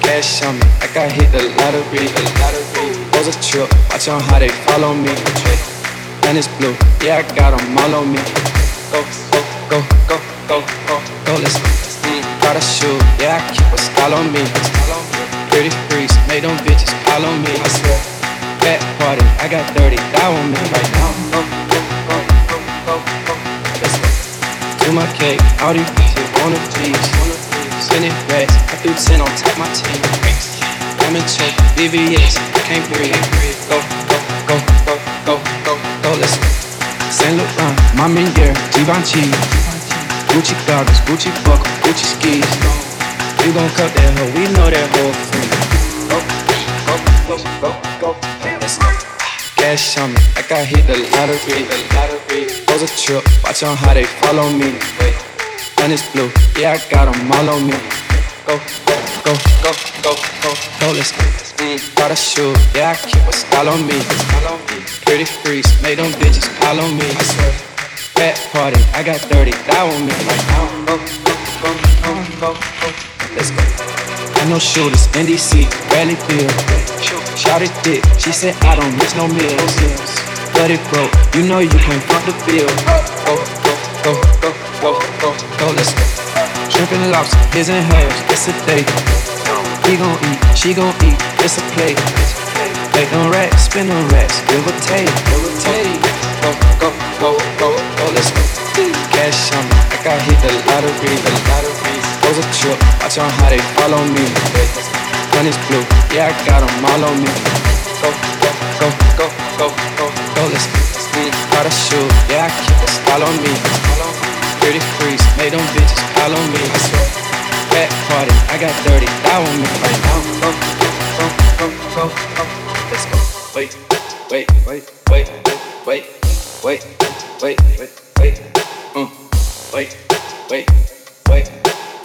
Cash on me, like I hit the lottery, the lottery. Was a trip, watch on how they follow me. And it's blue, yeah, I got 'em all on me. Go, go, go, go, go, go, go, let's go. Mm, got a shoe, yeah, I keep a style on me. Pretty freaks, make them bitches call on me. I swear, that party, I got 30 thou on me right now. Go. Do my cake, all these bitches wanna teach. Spinning racks, I do 10 on top my team. I'm in check, BBS, can't breathe. Go, go, go, go, go, go, go, let's go. Saint Laurent, Mama Year, Givenchy. Gucci goggles, Gucci buckle, Gucci skis. You gon' cut that hoe, we know that hoe. Go, go, go, let's go. Cash on me, like I hit the lottery, the lottery. Was a trip, watch on how they follow me. Wait, and it's blue, yeah, I got 'em all on me. Go, go, go, go, go, go, go, let's go. Mm, got a shoe, yeah, I keep a style on me. Pretty freaks, make them bitches call on me. I swear, that party, I got 30 thou on me now. Go, go, go, go, go, go, let's go. I know shooters, NDC, Bradley Beal. Shout it thick, she said I don't miss no meals. But it broke, you know you can't front the bill. Go, go, go, go, go, go, go, let's go. Shrimp and lobster, his and hers, it's a date. He gon' eat, she gon' eat, it's a plate. Make them racks, spin them racks, give or take. Trip, watch on how they follow me. Honey's blue, yeah, I got 'em all on me. Go, go, go, go, go, go, go, let's go. Mm, got a shoe, yeah, I keep a style on me. Pretty freaks, make them bitches call on me. I that party, I got 30 thou on me right now. Go, go, go, go, go, let's go. Wait, wait, wait, wait, wait, wait, wait, wait, wait, mm. wait, wait, wait,